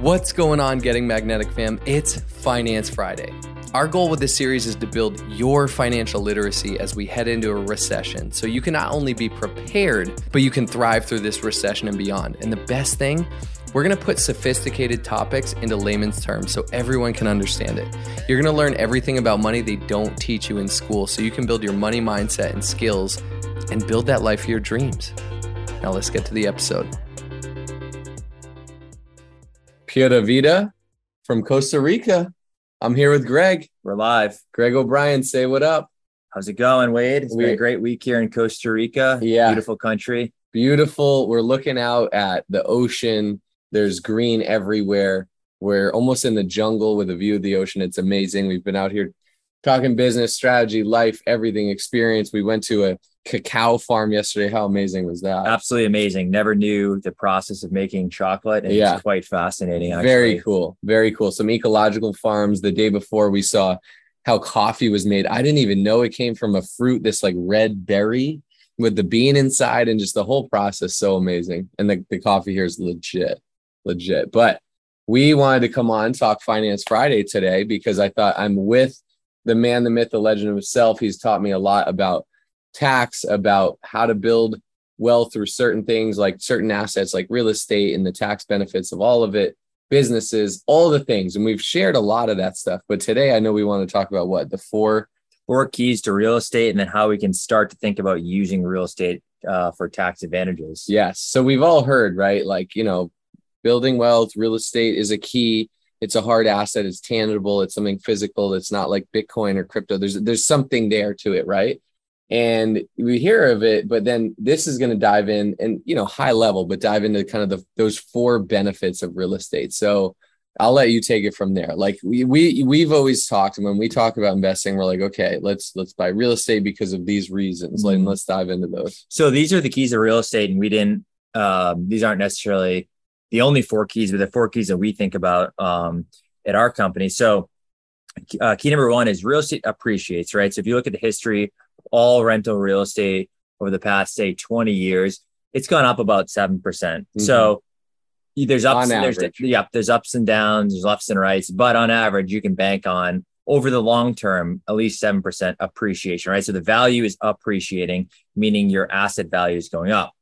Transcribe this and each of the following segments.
What's going on, Getting Magnetic fam? It's Finance Friday. Our goal with this series is to build your financial literacy as we head into a recession so you can not only be prepared, but you can thrive through this recession and beyond. And the best thing, we're gonna put sophisticated topics into layman's terms so everyone can understand it. You're gonna learn everything about money they don't teach you in school so you can build your money mindset and skills and build that life of your dreams. Now let's get to the episode. Pura Vida from Costa Rica. I'm here with Greg. We're live. Greg O'Brien, say what up. How's it going, Wade? It's We- been a great week here in Costa Rica. Yeah. Beautiful country. Beautiful. We're looking out at the ocean. There's green everywhere. We're almost in the jungle with a view of the ocean. It's amazing. We've been out here talking business, strategy, life, everything, experience. We went to a cacao farm yesterday. How amazing was that? Absolutely amazing. Never knew the process of making chocolate. And Yeah. It's quite fascinating. Actually. Very cool. Very cool. Some ecological farms. The day before, we saw how coffee was made. I didn't even know it came from a fruit, this like red berry with the bean inside, and just the whole process. So amazing. And the, the coffee here is legit, legit. But we wanted to come on talk Finance Friday today because I thought I'm with the man, the myth, the legend himself. He's taught me a lot about tax, about how to build wealth through certain things like certain assets like real estate and the tax benefits of all of it businesses all the things. And we've shared a lot of that stuff. But today i know we want to talk about what? The four Four keys to real estate and then how we can start to think about using real estate uh, for tax advantages. yes. So we've all heard right? Like you know building wealth real estate is a key. It's a hard asset. It's tangible. It's something physical. It's not like bitcoin or crypto. There's there's something there to it right and we hear of it but then this is going to dive in and you know high level but dive into kind of the those four benefits of real estate so i'll let you take it from there like we, we we've always talked and when we talk about investing we're like okay let's let's buy real estate because of these reasons like Mhm. let's dive into those So these are the keys of real estate, and we didn't. Um, these aren't necessarily the only four keys, but the four keys that we think about um, at our company. So uh, key number one is real estate appreciates, right? So if you look at the history all rental real estate over the past say 20 years, it's gone up about seven percent. Mm-hmm. So there's ups and there's yeah, there's ups and downs, there's lefts and rights, but on average, you can bank on over the long term at least seven percent appreciation, right? So the value is appreciating, meaning your asset value is going up.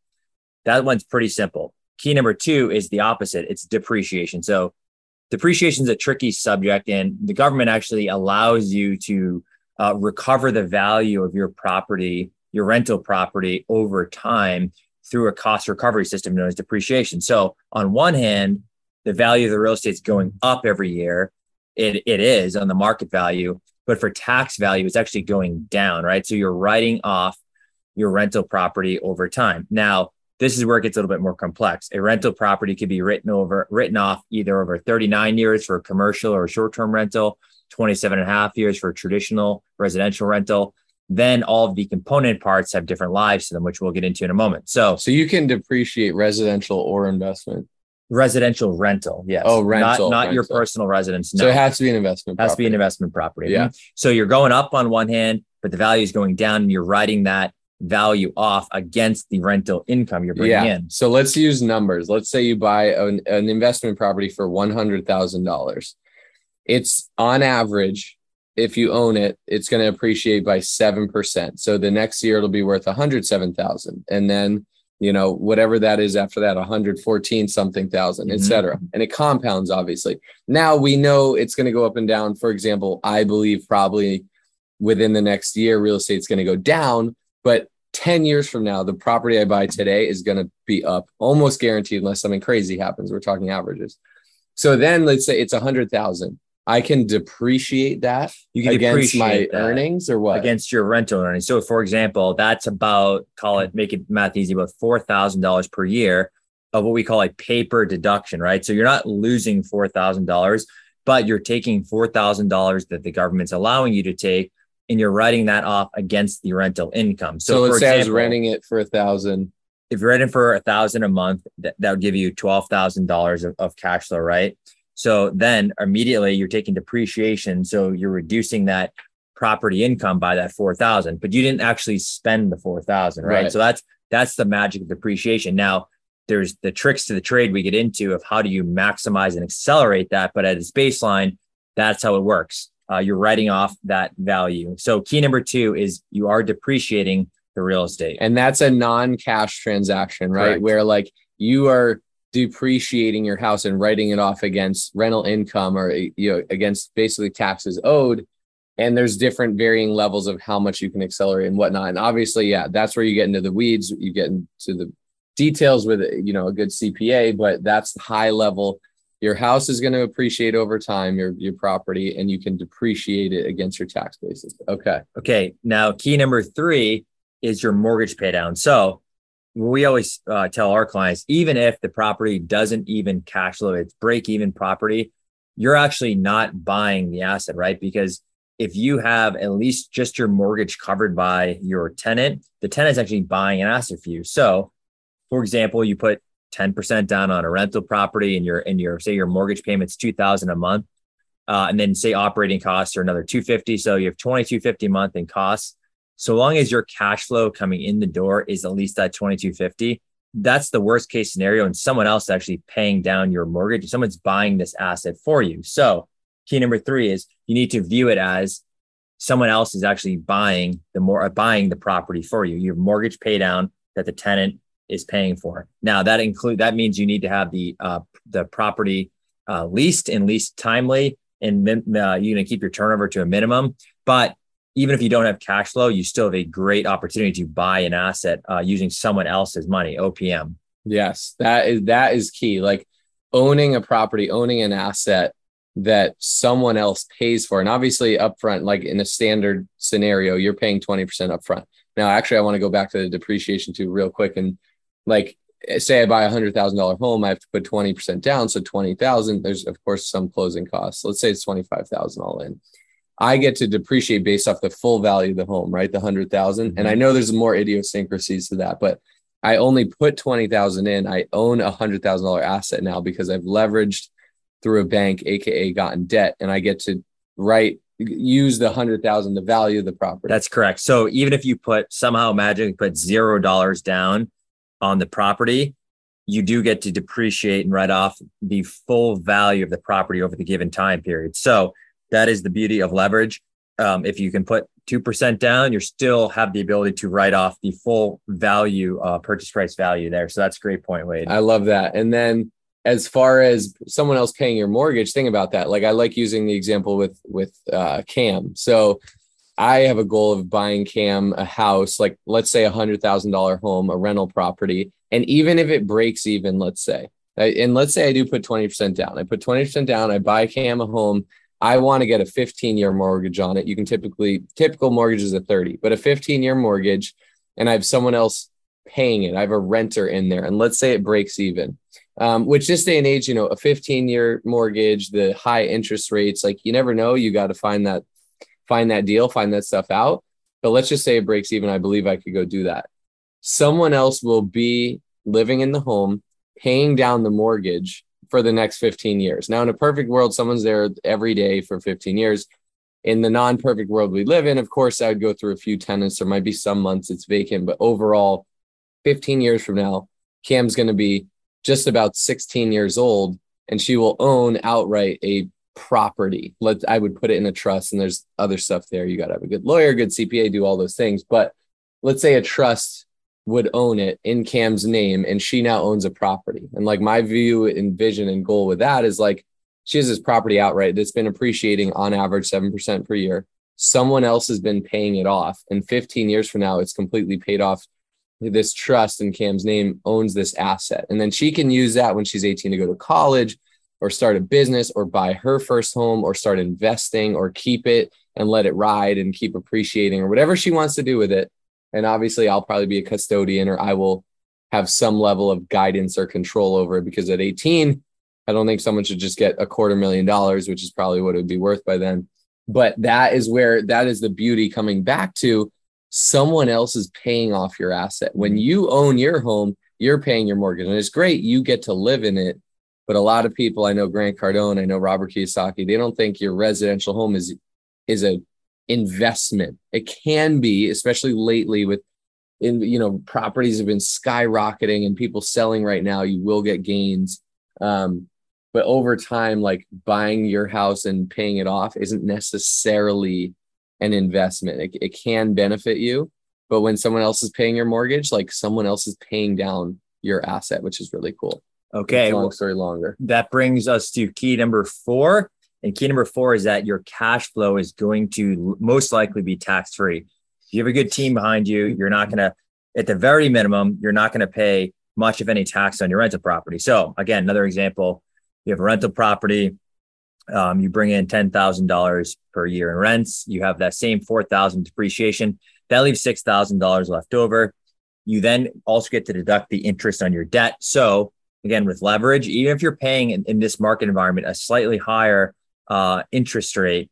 That one's pretty simple. Key number two is the opposite. It's depreciation. So depreciation is a tricky subject, and the government actually allows you to uh, recover the value of your property, your rental property over time through a cost recovery system known as depreciation. So on one hand, the value of the real estate is going up every year. It, it is on the market value, but for tax value, it's actually going down, right? So you're writing off your rental property over time. Now, this is where it gets a little bit more complex. A rental property could be written over, written off either over 39 years for a commercial or a short-term rental, 27 and a half years for a traditional residential rental. Then all of the component parts have different lives to them, which we'll get into in a moment. So so you can depreciate residential or investment residential rental, yes. Oh, rental, not, not your personal residence. No, so it has to be an investment It has to be an investment property. Yeah. Mhm. So you're going up on one hand, but the value is going down, and you're writing that value off against the rental income you're bringing yeah. in. So let's use numbers. Let's say you buy an, an investment property for one hundred thousand dollars. It's on average, if you own it, it's going to appreciate by seven percent. So the next year it'll be worth one hundred seven thousand, and then you know whatever that is after that, one hundred fourteen something 1000 et Mhm. cetera. And it compounds obviously. Now we know it's going to go up and down. For example, I believe probably within the next year, real estate's going to go down, but 10 years from now, the property I buy today is going to be up almost guaranteed unless something crazy happens. We're talking averages. So then let's say it's a hundred thousand. I can depreciate that You can against my earnings or what? against your rental earnings. So, for example, that's about call it make it math easy about four thousand dollars per year of what we call a paper deduction, right? So you're not losing four thousand dollars, but you're taking four thousand dollars that the government's allowing you to take, and you're writing that off against the rental income. so So, let's say I was renting it for a thousand. if you're renting for a thousand a month, that, that would give you twelve thousand dollars of, of cash flow, right? So then immediately you're taking depreciation, so you're reducing that property income by that four thousand, but you didn't actually spend the four thousand, right? Right. So that's that's the magic of depreciation. Now, there's the tricks to the trade we get into of how do you maximize and accelerate that. But at its baseline, that's how it works. Uh, you're writing off that value. So key number two is you are depreciating the real estate. And that's a non-cash transaction, right? Correct. Where like you are depreciating your house and writing it off against rental income or you know against basically taxes owed. And there's different varying levels of how much you can accelerate and whatnot. And obviously yeah that's where you get into the weeds. You get into the details with you know a good cpa but that's the high level. Your house is going to appreciate over time your your property and you can depreciate it against your tax basis. Okay. Okay. Now key number three is your mortgage pay down so we always uh, tell our clients, even if the property doesn't even cash flow, it's break even property, you're actually not buying the asset, right? Because if you have at least just your mortgage covered by your tenant, the tenant is actually buying an asset for you. So, for example, you put 10% down on a rental property and your and your say your mortgage payment's 2000 a month. Uh, and then say operating costs are another 250. So you have 2250 a month in costs so long as your cash flow coming in the door is at least that 2250 that's the worst case scenario and someone else is actually paying down your mortgage someone's buying this asset for you. So key number three is you need to view it as someone else is actually buying the more uh, buying the property for you. Your mortgage pay down that the tenant is paying for. Now that include that means you need to have the uh, the property uh, leased and leased timely and uh, you're going to keep your turnover to a minimum but even if you don't have cash flow, you still have a great opportunity to buy an asset uh, using someone else's money, OPM. Yes, that is that is key. Like owning a property, owning an asset that someone else pays for, and obviously upfront, like in a standard scenario, you're paying twenty percent upfront. Now, actually, I want to go back to the depreciation too, real quick, and like say I buy a hundred thousand dollar home, I have to put twenty percent down, so twenty thousand. There's of course some closing costs. Let's say it's twenty five thousand all in I get to depreciate based off the full value of the home, right? The hundred thousand. Mm-hmm. And I know there's more idiosyncrasies to that, but I only put twenty thousand in. I own a hundred thousand dollar asset now because I've leveraged through a bank, aka gotten debt, and I get to write use the hundred thousand the value of the property. That's correct. So even if you put somehow magically put zero dollars down on the property, you do get to depreciate and write off the full value of the property over the given time period. So that is the beauty of leverage. Um, if you can put 2% down, you still have the ability to write off the full value, uh, purchase price value there. So that's a great point, Wade. I love that. And then as far as someone else paying your mortgage, think about that. Like I like using the example with, with uh, Cam. So I have a goal of buying Cam a house, like let's say a hundred thousand dollar home, a rental property. And even if it breaks even, let's say, and let's say I do put 20% down, I put 20% down, I buy Cam a home I want to get a 15 year mortgage on it. You can typically, typical mortgage is a 30, but a 15 year mortgage, and I have someone else paying it. I have a renter in there, and let's say it breaks even. Um, which this day and age, you know, a 15 year mortgage, the high interest rates, like you never know. You got to find that, find that deal, find that stuff out. But let's just say it breaks even. I believe I could go do that. Someone else will be living in the home, paying down the mortgage for the next 15 years. Now, in a perfect world, someone's there every day for 15 years. In the non perfect world we live in, of course, I would go through a few tenants. There might be some months it's vacant, but overall, 15 years from now, Cam's going to be just about 16 years old and she will own outright a property. Let I would put it in a trust, and there's other stuff there. You got to have a good lawyer, good CPA, do all those things. But let's say a trust would own it in Cam's name and she now owns a property. And like my view and vision and goal with that is like she has this property outright that's been appreciating on average 7% per year. Someone else has been paying it off. And 15 years from now, it's completely paid off. This trust in Cam's name owns this asset. And then she can use that when she's 18 to go to college or start a business or buy her first home or start investing or keep it and let it ride and keep appreciating or whatever she wants to do with it and obviously, I'll probably be a custodian or I will have some level of guidance or control over it because at 18, I don't think someone should just get a quarter million dollars, which is probably what it would be worth by then. But that is where that is the beauty coming back to someone else is paying off your asset. When mm-hmm. you own your home, you're paying your mortgage. And it's great, you get to live in it. But a lot of people, I know Grant Cardone, I know Robert Kiyosaki, they don't think your residential home is is a investment. It can be, especially lately with in you know properties have been skyrocketing and people selling right now you will get gains. Um, but over time like buying your house and paying it off isn't necessarily an investment. It, it can benefit you but when someone else is paying your mortgage like someone else is paying down your asset which is really cool. Okay long story longer. that brings us to key number four and key number four is that your cash flow is going to most likely be tax free if you have a good team behind you, you're not going to, at the very minimum, you're not going to pay much of any tax on your rental property. So again, another example, you have a rental property, um, you bring in $10,000 per year in rents, you have that same 4,000 depreciation, that leaves $6,000 left over. You then also get to deduct the interest on your debt. So again, with leverage, even if you're paying in, in this market environment a slightly higher uh, interest rate,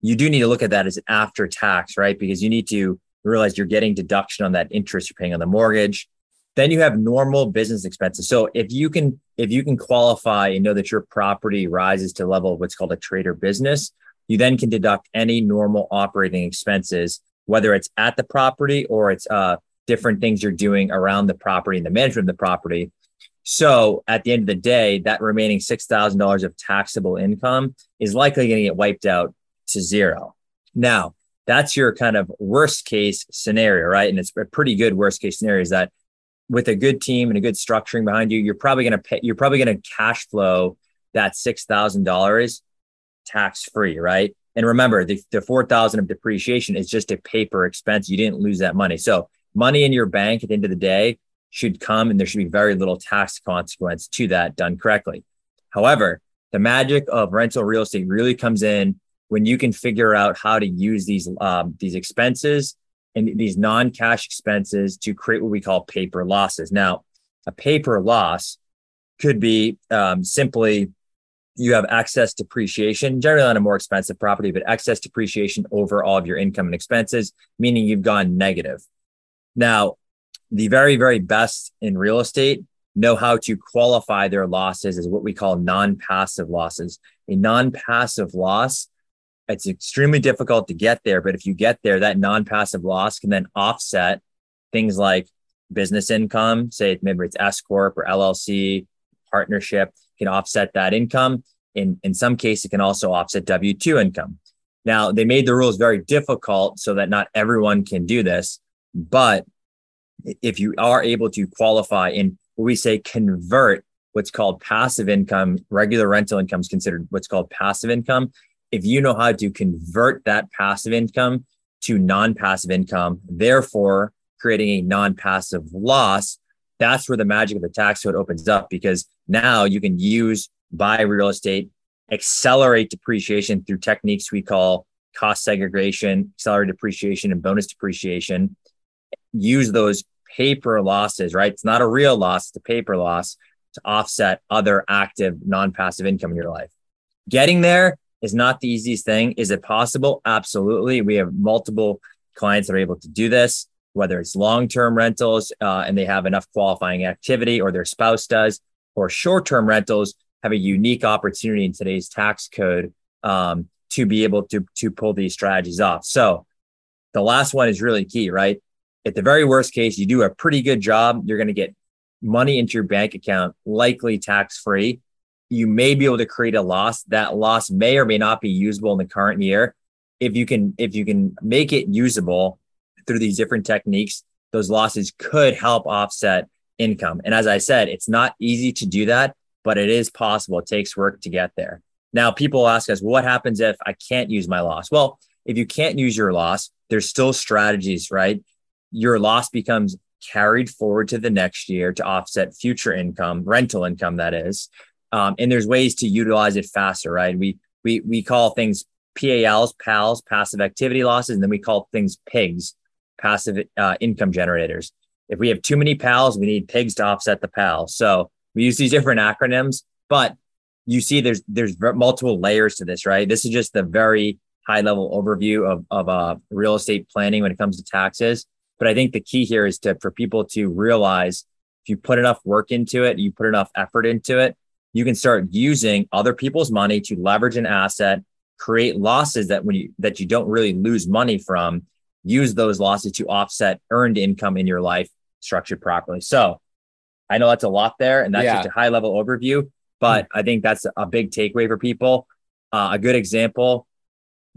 you do need to look at that as after tax, right? Because you need to realize you're getting deduction on that interest you're paying on the mortgage. Then you have normal business expenses. So if you can if you can qualify and know that your property rises to level of what's called a trade or business, you then can deduct any normal operating expenses, whether it's at the property or it's uh, different things you're doing around the property and the management of the property. So at the end of the day, that remaining $6,000 of taxable income is likely going to get wiped out to zero. Now, that's your kind of worst case scenario, right? And it's a pretty good worst case scenario is that with a good team and a good structuring behind you, you're probably going to pay, you're probably going to cash flow that $6,000 tax free, right? And remember, the, the 4,000 of depreciation is just a paper expense. You didn't lose that money. So money in your bank at the end of the day should come and there should be very little tax consequence to that done correctly. However, the magic of rental real estate really comes in when you can figure out how to use these um, these expenses and these non-cash expenses to create what we call paper losses. Now, a paper loss could be um, simply you have excess depreciation, generally on a more expensive property, but excess depreciation over all of your income and expenses, meaning you've gone negative. Now, the very, very best in real estate know how to qualify their losses as what we call non passive losses. A non passive loss it's extremely difficult to get there, but if you get there, that non-passive loss can then offset things like business income, say maybe it's S corp or LLC partnership can offset that income. In in some cases, it can also offset W two income. Now they made the rules very difficult so that not everyone can do this, but if you are able to qualify in what we say convert what's called passive income, regular rental income is considered what's called passive income if you know how to convert that passive income to non-passive income, therefore creating a non-passive loss, that's where the magic of the tax code opens up because now you can use buy real estate, accelerate depreciation through techniques we call cost segregation, accelerated depreciation, and bonus depreciation. Use those paper losses, right? It's not a real loss, it's a paper loss to offset other active non-passive income in your life. Getting there is not the easiest thing. Is it possible? Absolutely. We have multiple clients that are able to do this, whether it's long term rentals uh, and they have enough qualifying activity or their spouse does, or short term rentals have a unique opportunity in today's tax code um, to be able to, to pull these strategies off. So the last one is really key, right? At the very worst case, you do a pretty good job. You're going to get money into your bank account, likely tax free you may be able to create a loss. That loss may or may not be usable in the current year. If you can, if you can make it usable through these different techniques, those losses could help offset income. And as I said, it's not easy to do that, but it is possible. It takes work to get there. Now, people ask us, what happens if I can't use my loss? Well, if you can't use your loss, there's still strategies, right? Your loss becomes carried forward to the next year to offset future income, rental income, that is. Um, and there's ways to utilize it faster, right? We we we call things PALs, PALs, passive activity losses, and then we call things PIGs, passive uh, income generators. If we have too many PALs, we need PIGs to offset the PALs. So we use these different acronyms, but you see there's there's multiple layers to this, right? This is just the very high level overview of of uh, real estate planning when it comes to taxes. But I think the key here is to for people to realize if you put enough work into it, you put enough effort into it, you can start using other people's money to leverage an asset, create losses that when you that you don't really lose money from, use those losses to offset earned income in your life structured properly. So I know that's a lot there, and that's yeah. just a high level overview, but mm-hmm. I think that's a big takeaway for people. Uh, a good example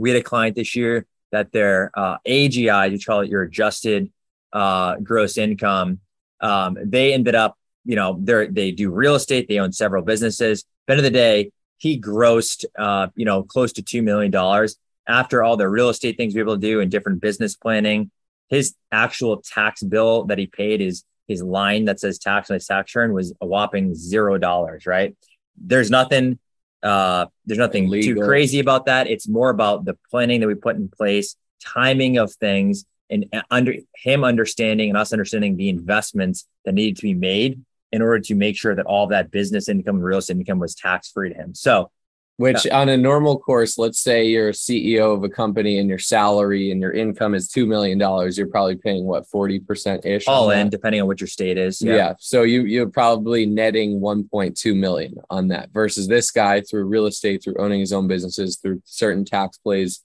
we had a client this year that their uh, AGI, you call it your adjusted uh, gross income, um, they ended up, you know, they they do real estate, they own several businesses. End of the day, he grossed, uh, you know, close to two million dollars after all the real estate things we were able to do and different business planning. His actual tax bill that he paid is his line that says tax on his tax return was a whopping zero dollars. Right? There's nothing. Uh, there's nothing Legal. too crazy about that. It's more about the planning that we put in place, timing of things, and under him understanding and us understanding the investments that needed to be made in order to make sure that all that business income and real estate income was tax free to him. So which on a normal course, let's say you're a CEO of a company and your salary and your income is $2 million, you're probably paying what, 40% ish? All in, that? depending on what your state is. Yeah. yeah. So you, you're probably netting 1.2 million on that versus this guy through real estate, through owning his own businesses, through certain tax plays,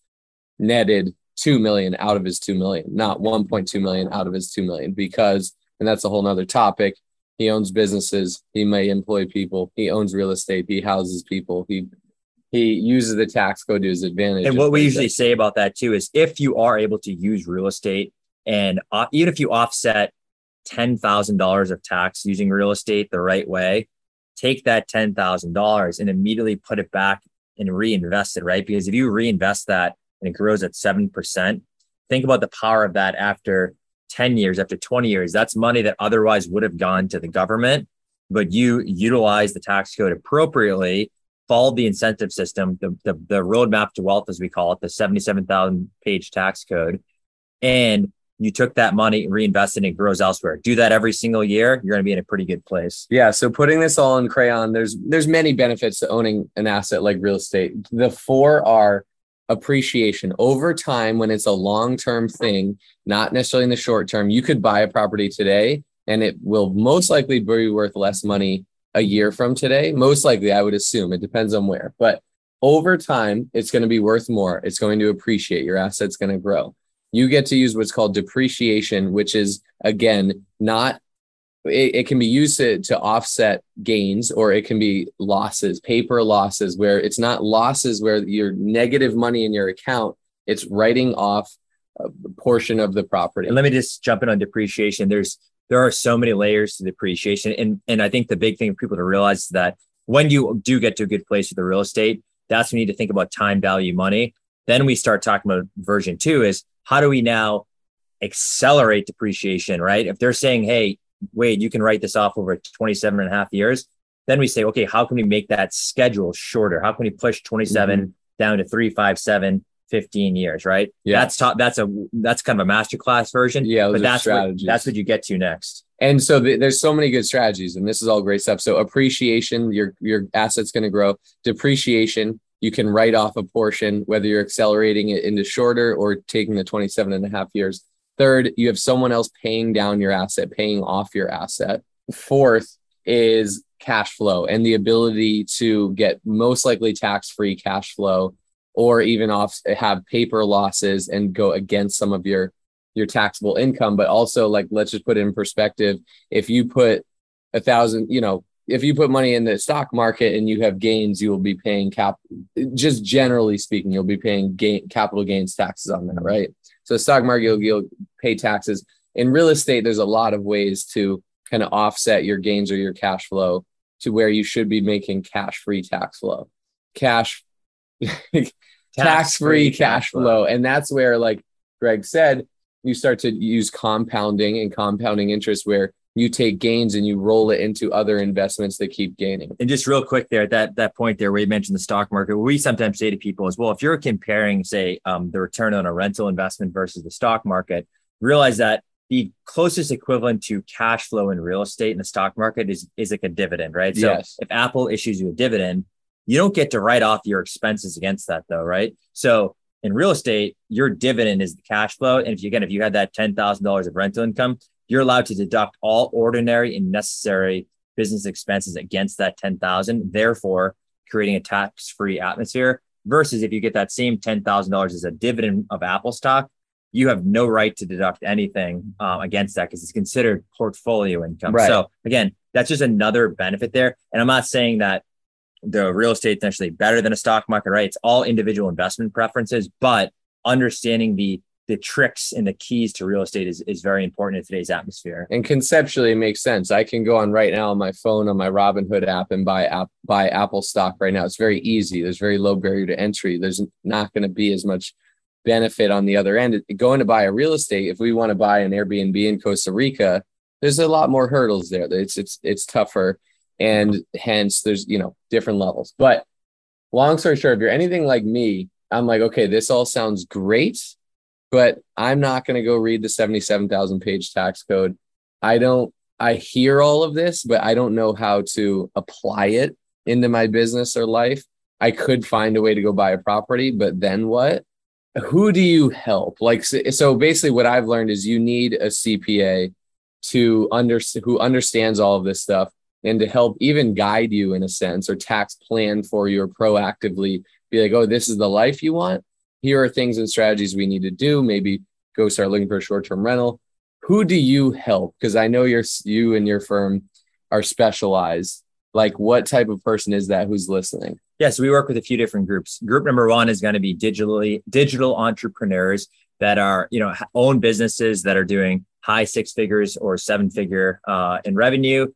netted 2 million out of his 2 million, not 1.2 million out of his 2 million because, and that's a whole nother topic. He owns businesses. He may employ people. He owns real estate. He houses people. He he uses the tax code to his advantage. And what we usually say about that too is if you are able to use real estate and uh, even if you offset $10,000 of tax using real estate the right way, take that $10,000 and immediately put it back and reinvest it, right? Because if you reinvest that and it grows at 7%, think about the power of that after 10 years, after 20 years. That's money that otherwise would have gone to the government, but you utilize the tax code appropriately followed the incentive system, the, the, the roadmap to wealth, as we call it, the 77,000 page tax code, and you took that money, reinvested, and it grows elsewhere. Do that every single year, you're going to be in a pretty good place. Yeah. So putting this all in crayon, there's there's many benefits to owning an asset like real estate. The four are appreciation over time when it's a long-term thing, not necessarily in the short term. You could buy a property today and it will most likely be worth less money a year from today. Most likely, I would assume it depends on where, but over time, it's going to be worth more. It's going to appreciate. Your asset's going to grow. You get to use what's called depreciation, which is again not. It, it can be used to, to offset gains, or it can be losses, paper losses, where it's not losses where your negative money in your account. It's writing off a portion of the property. And let me just jump in on depreciation. There's there are so many layers to depreciation. And, and I think the big thing for people to realize is that when you do get to a good place with the real estate, that's when you need to think about time value money. Then we start talking about version two is how do we now accelerate depreciation, right? If they're saying, hey, wait, you can write this off over 27 and a half years, then we say, okay, how can we make that schedule shorter? How can we push 27 mm-hmm. down to three, five, seven, 15 years, right? Yeah. That's top. That's a, that's kind of a masterclass version. Yeah. But that's what, that's what you get to next. And so the, there's so many good strategies and this is all great stuff. So appreciation, your, your asset's going to grow depreciation. You can write off a portion, whether you're accelerating it into shorter or taking the 27 and a half years. Third, you have someone else paying down your asset, paying off your asset. Fourth is cash flow and the ability to get most likely tax free cash flow or even off have paper losses and go against some of your your taxable income. But also like let's just put it in perspective. If you put a thousand you know if you put money in the stock market and you have gains you will be paying cap just generally speaking you'll be paying gain capital gains taxes on that right? So stock market you'll, you'll pay taxes. In real estate there's a lot of ways to kind of offset your gains or your cash flow to where you should be making cash free tax flow. Cash tax free cash flow. And that's where, like Greg said, you start to use compounding and compounding interest where you take gains and you roll it into other investments that keep gaining. And just real quick there, at that that point there where you mentioned the stock market, we sometimes say to people as well, if you're comparing, say, um, the return on a rental investment versus the stock market, realize that the closest equivalent to cash flow in real estate in the stock market is is like a dividend, right? So yes. if Apple issues you a dividend, you don't get to write off your expenses against that though, right? So in real estate, your dividend is the cash flow. And if you again, if you had that ten thousand dollars of rental income, you're allowed to deduct all ordinary and necessary business expenses against that ten thousand, therefore creating a tax-free atmosphere. Versus if you get that same ten thousand dollars as a dividend of Apple stock, you have no right to deduct anything uh, against that because it's considered portfolio income. Right. So again, that's just another benefit there. And I'm not saying that the real estate actually better than a stock market, right? It's all individual investment preferences, but understanding the the tricks and the keys to real estate is, is very important in today's atmosphere. And conceptually, it makes sense. I can go on right now on my phone on my Robinhood app and buy app buy Apple stock right now. It's very easy. There's very low barrier to entry. There's not going to be as much benefit on the other end. Going to buy a real estate, if we want to buy an Airbnb in Costa Rica, there's a lot more hurdles there. It's it's it's tougher, and hence there's you know different levels. But long story short, if you're anything like me, I'm like, okay, this all sounds great but I'm not going to go read the 77,000 page tax code. I don't, I hear all of this, but I don't know how to apply it into my business or life. I could find a way to go buy a property, but then what? Who do you help? Like, so basically, what I've learned is you need a CPA to under who understands all of this stuff and to help even guide you in a sense or tax plan for you or proactively be like, oh, this is the life you want here are things and strategies we need to do. Maybe go start looking for a short term rental. Who do you help? Because I know you're you and your firm are specialized. Like, what type of person is that who's listening? Yeah, so we work with a few different groups. Group number one is going to be digitally digital entrepreneurs that are you know own businesses that are doing high six figures or seven figure uh, in revenue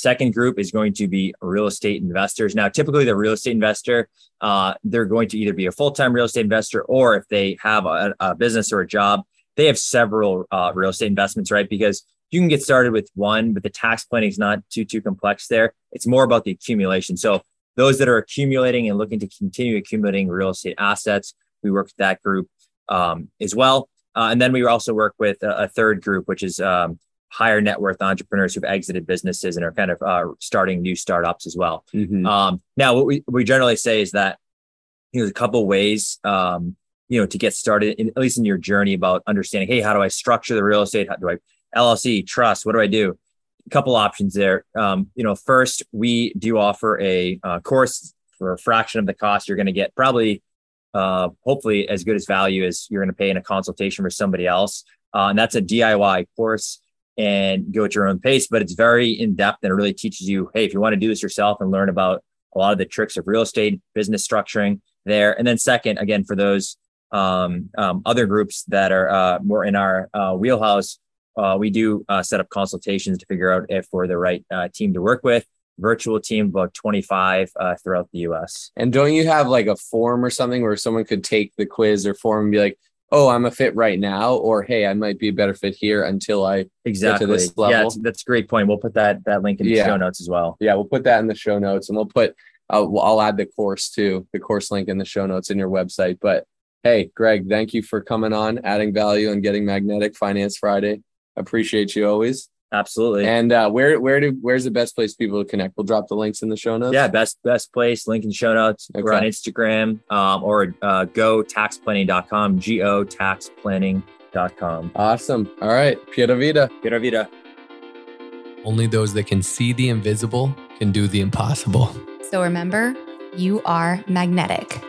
Second group is going to be real estate investors. Now, typically, the real estate investor, uh, they're going to either be a full time real estate investor or if they have a, a business or a job, they have several uh, real estate investments, right? Because you can get started with one, but the tax planning is not too too complex there. It's more about the accumulation. So those that are accumulating and looking to continue accumulating real estate assets, we work with that group um, as well. Uh, and then we also work with a, a third group, which is um, higher net worth entrepreneurs who've exited businesses and are kind of uh, starting new startups as well. Mm-hmm. Um, now, what we, we generally say is that you know, there's a couple ways, um, you know, to get started, in, at least in your journey about understanding, hey, how do I structure the real estate? How do I LLC trust? What do I do? A couple options there. Um, you know, first, we do offer a uh, course for a fraction of the cost. You're going to get probably, uh, hopefully, as good as value as you're going to pay in a consultation for somebody else. Uh, and that's a DIY course and go at your own pace. But it's very in depth and it really teaches you, hey, if you want to do this yourself and learn about a lot of the tricks of real estate, business structuring there. And then second, again, for those um, um, other groups that are uh, more in our uh, wheelhouse, uh, we do uh, set up consultations to figure out if we're the right uh, team to work with. Virtual team, about 25 uh, throughout the US. And don't you have like a form or something where someone could take the quiz or form and be like, oh, I'm a fit right now, or hey, I might be a better fit here until I exactly. get to this level. Yeah, that's, that's a great point. We'll put that that link in the yeah. show notes as well. Yeah, we'll put that in the show notes, and we'll put uh, I'll add the course too, the course link in the show notes in your website. But hey, Greg, thank you for coming on, adding value, and getting magnetic Finance Friday. Appreciate you always. Absolutely. And uh, where where do where's the best place people to connect? We'll drop the links in the show notes. Yeah, best best place. Link in show notes. Okay. We're on Instagram um, or uh, go taxplanning.com. Go taxplanning.com. Awesome. All right. Pura vida. Pura vida. Only those that can see the invisible can do the impossible. So remember, you are magnetic.